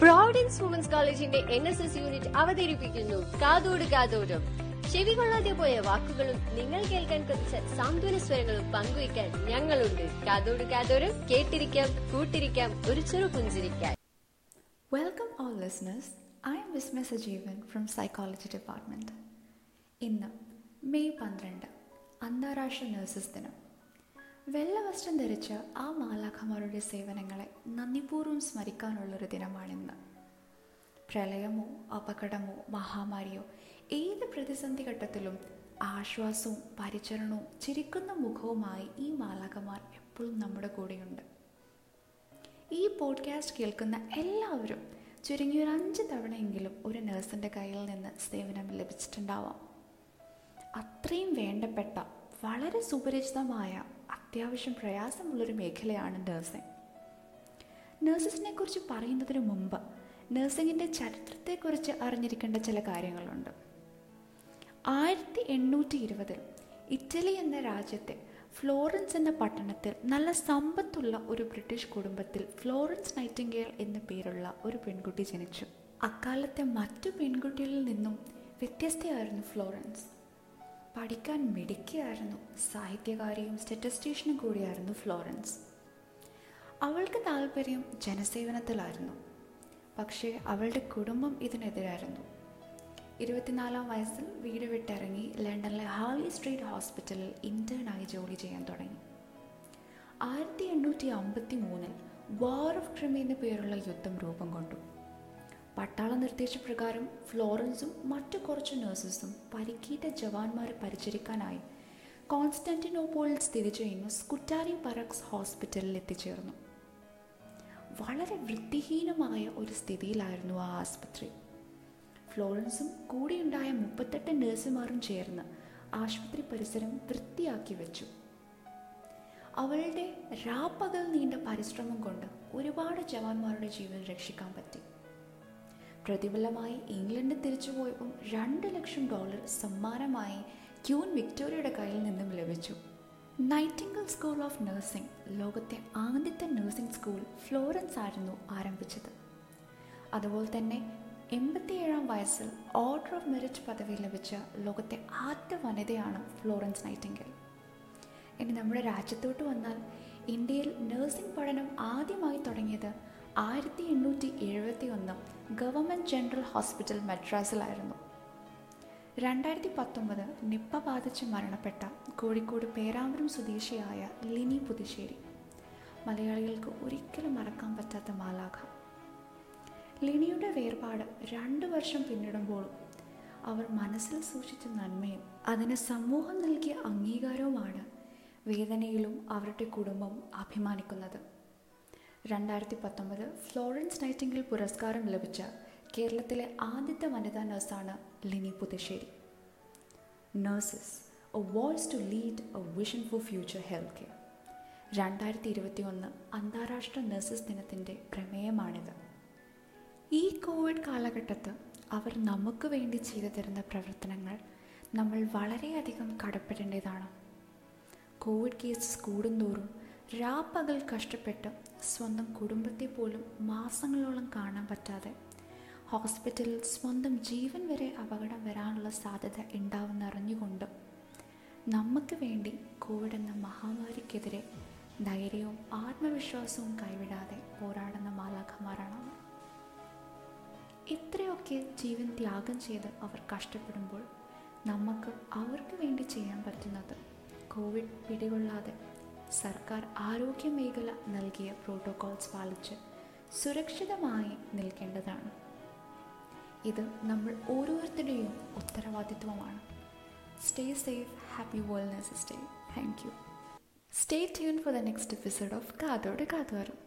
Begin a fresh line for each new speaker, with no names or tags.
Providence women's കോളേജിന്റെ N S S unit അവതരിപ്പിക്കുന്നു. കാതോട് കാതോടും ചെവി കൊള്ളാതെ പോയ വാക്കുകളും നിങ്ങൾ കേൾക്കാൻ കൊതിച്ച സാന്ത്വന സ്വരങ്ങളും പങ്കുവയ്ക്കാൻ ഞങ്ങളുണ്ട്. കാതോട് കാതോരം കേട്ടിരിക്കാം കൂട്ടിരിക്കാം ഒരു ചെറു പുഞ്ചിരിക്കാൻ.
Welcome all listeners I am Visma Sajeevan from psychology department ഇന്ന് മെയ് പന്ത്രണ്ട് അന്താരാഷ്ട്ര നഴ്സസ് ദിനം. വെള്ള വസ്ത്രം ധരിച്ച ആ മാലാഖമാരുടെ സേവനങ്ങളെ നന്ദിപൂർവം സ്മരിക്കാനുള്ളൊരു ദിനമാണിന്ന്. പ്രളയമോ അപകടമോ മഹാമാരിയോ ഏത് പ്രതിസന്ധി ഘട്ടത്തിലും ആശ്വാസവും പരിചരണവും ചിരിക്കുന്ന മുഖവുമായി ഈ മാലാഖമാർ എപ്പോഴും നമ്മുടെ കൂടെയുണ്ട്. ഈ പോഡ്കാസ്റ്റ് കേൾക്കുന്ന എല്ലാവരും ചുരുങ്ങി ഒരു അഞ്ച് തവണയെങ്കിലും ഒരു നഴ്സിന്റെ കയ്യിൽ നിന്ന് സേവനം ലഭിച്ചിട്ടുണ്ടാവാം. അത്രയും വേണ്ടപ്പെട്ട വളരെ സുപരിചിതമായ അത്യാവശ്യം പ്രയാസമുള്ളൊരു മേഖലയാണ് നഴ്സിംഗ് നഴ്സസിനെ കുറിച്ച് പറയുന്നതിന് മുമ്പ് നഴ്സിംഗിന്റെ ചരിത്രത്തെക്കുറിച്ച് അറിഞ്ഞിരിക്കേണ്ട ചില കാര്യങ്ങളുണ്ട്. ആയിരത്തി എണ്ണൂറ്റി ഇരുപതിൽ ഇറ്റലി എന്ന രാജ്യത്തെ ഫ്ലോറൻസ് എന്ന പട്ടണത്തിൽ നല്ല സമ്പത്തുള്ള ഒരു ബ്രിട്ടീഷ് കുടുംബത്തിൽ ഫ്ലോറൻസ് നൈറ്റിംഗേൽ എന്ന പേരുള്ള ഒരു പെൺകുട്ടി ജനിച്ചു. അക്കാലത്തെ മറ്റു പെൺകുട്ടികളിൽ നിന്നും വ്യത്യസ്തയായിരുന്നു ഫ്ലോറൻസ്. പഠിക്കാൻ മിടുക്കിയായിരുന്നു. സാഹിത്യകാരിയും സ്റ്ററ്റിസ്റ്റീഷ്യനും കൂടിയായിരുന്നു ഫ്ലോറൻസ്. അവൾക്ക് താല്പര്യം ജനസേവനത്തിലായിരുന്നു. പക്ഷേ അവളുടെ കുടുംബം ഇതിനെതിരായിരുന്നു. ഇരുപത്തിനാലാം വയസ്സിൽ വീട് വിട്ടിറങ്ങി ലണ്ടനിലെ ഹാർലി സ്ട്രീറ്റ് ഹോസ്പിറ്റലിൽ ഇന്റേണായി ജോലി ചെയ്യാൻ തുടങ്ങി. ആയിരത്തി എണ്ണൂറ്റി അമ്പത്തി മൂന്നിൽ വാർ ഓഫ് ക്രിമി എന്ന പേരുള്ള യുദ്ധം രൂപം കൊണ്ടു. പട്ടാള നിർദ്ദേശപ്രകാരം ഫ്ലോറൻസും മറ്റു കുറച്ച് നഴ്സസും പരിക്കേറ്റ ജവാന്മാരെ പരിചരിക്കാനായി കോൺസ്റ്റന്റിനോപ്പോളിൽ സ്ഥിതി ചെയ്യുന്ന സ്കുറ്റാരി പറക്സ് ഹോസ്പിറ്റലിൽ എത്തിച്ചേർന്നു. വളരെ വൃത്തിഹീനമായ ഒരു സ്ഥിതിയിലായിരുന്നു ആ ആശുപത്രി ഫ്ലോറൻസും കൂടെയുണ്ടായ മുപ്പത്തെട്ട് നഴ്സുമാരും ചേർന്ന് ആശുപത്രി പരിസരം വൃത്തിയാക്കി വെച്ചു. അവളുടെ രാപ്പകൽ നീണ്ട പരിശ്രമം കൊണ്ട് ഒരുപാട് ജവാന്മാരുടെ ജീവൻ രക്ഷിക്കാൻ പറ്റി. പ്രതിഫലമായി ഇംഗ്ലണ്ടിൽ തിരിച്ചു പോയപ്പം രണ്ട് ലക്ഷം ഡോളർ സമ്മാനമായി ക്യൂൻ വിക്ടോറിയയുടെ കയ്യിൽ നിന്നും ലഭിച്ചു. നൈറ്റിംഗൽ സ്കൂൾ ഓഫ് നഴ്സിംഗ് ലോകത്തെ ആദ്യത്തെ നഴ്സിംഗ് സ്കൂൾ ഫ്ലോറൻസ് ആയിരുന്നു ആരംഭിച്ചത്. അതുപോലെ തന്നെ എൺപത്തിയേഴാം വയസ്സിൽ ഓർഡർ ഓഫ് മെറിറ്റ് പദവി ലഭിച്ച ലോകത്തെ ആദ്യ വനിതയാണ് ഫ്ലോറൻസ് നൈറ്റിംഗൽ. ഇനി നമ്മുടെ രാജ്യത്തോട്ട് വന്നാൽ ഇന്ത്യയിൽ നഴ്സിംഗ് പഠനം ആദ്യമായി തുടങ്ങിയത് ആയിരത്തി എണ്ണൂറ്റി എഴുപത്തി ഒന്ന് ഗവൺമെന്റ് ജനറൽ ഹോസ്പിറ്റൽ മദ്രാസിലായിരുന്നു. രണ്ടായിരത്തി പത്തൊമ്പത് നിപ്പ ബാധിച്ച് മരണപ്പെട്ട കോഴിക്കോട് പേരാമ്പ്രം സ്വദേശിയായ ലിനി പുതുശ്ശേരി. മലയാളികൾക്ക് ഒരിക്കലും മറക്കാൻ പറ്റാത്ത മാലാഖ. ലിനിയുടെ വേർപാട് രണ്ട് വർഷം പിന്നിടുമ്പോഴും അവർ മനസ്സിൽ സൂക്ഷിച്ച നന്മയും അതിന് സമൂഹം നൽകിയ അംഗീകാരവുമാണ് വേദനയിലും അവരുടെ കുടുംബം അഭിമാനിക്കുന്നത്. രണ്ടായിരത്തി പത്തൊമ്പത് ഫ്ലോറൻസ് നൈറ്റിംഗിൽ പുരസ്കാരം ലഭിച്ച കേരളത്തിലെ ആദ്യത്തെ വനിതാ നഴ്സാണ് Lini Puthussery. Nurses a voice to lead a vision for future health care രണ്ടായിരത്തി ഇരുപത്തി ഒന്ന് അന്താരാഷ്ട്ര നഴ്സസ് ദിനത്തിന്റെ പ്രമേയമാണിത്. ഈ കോവിഡ് കാലഘട്ടത്ത് അവർ നമുക്ക് വേണ്ടി ചെയ്തു തരുന്ന പ്രവർത്തനങ്ങൾ നമ്മൾ വളരെയധികം കടപ്പെടേണ്ടതാണ്. കോവിഡ് കേസസ് കൂടുന്തോറും രാപ്പകൽ കഷ്ടപ്പെട്ട് സ്വന്തം കുടുംബത്തെ പോലും മാസങ്ങളോളം കാണാൻ പറ്റാതെ ഹോസ്പിറ്റലിൽ സ്വന്തം ജീവൻ വരെ അപകടം വരാനുള്ള സാധ്യത ഉണ്ടാവുമെന്നറിഞ്ഞുകൊണ്ട് നമുക്ക് വേണ്ടി കോവിഡ് എന്ന മഹാമാരിക്കെതിരെ ധൈര്യവും ആത്മവിശ്വാസവും കൈവിടാതെ പോരാടുന്ന മാലാഖമാരാണ് അവർ. ഇത്രയൊക്കെ ജീവൻ ത്യാഗം ചെയ്ത് അവർ കഷ്ടപ്പെടുമ്പോൾ നമുക്ക് അവർക്ക് വേണ്ടി ചെയ്യാൻ പറ്റുന്നത് കോവിഡ് പിടികൊള്ളാതെ സർക്കാർ ആരോഗ്യ മേഖല നൽകിയ പ്രോട്ടോകോൾസ് പാലിച്ച് സുരക്ഷിതമായി നിൽക്കേണ്ടതാണ്. ഇത് നമ്മൾ ഓരോരുത്തരുടെയും ഉത്തരവാദിത്വമാണ്. Stay safe happy world nurses stay thank you stay tune for the next episode of കാതോട് കാതോരം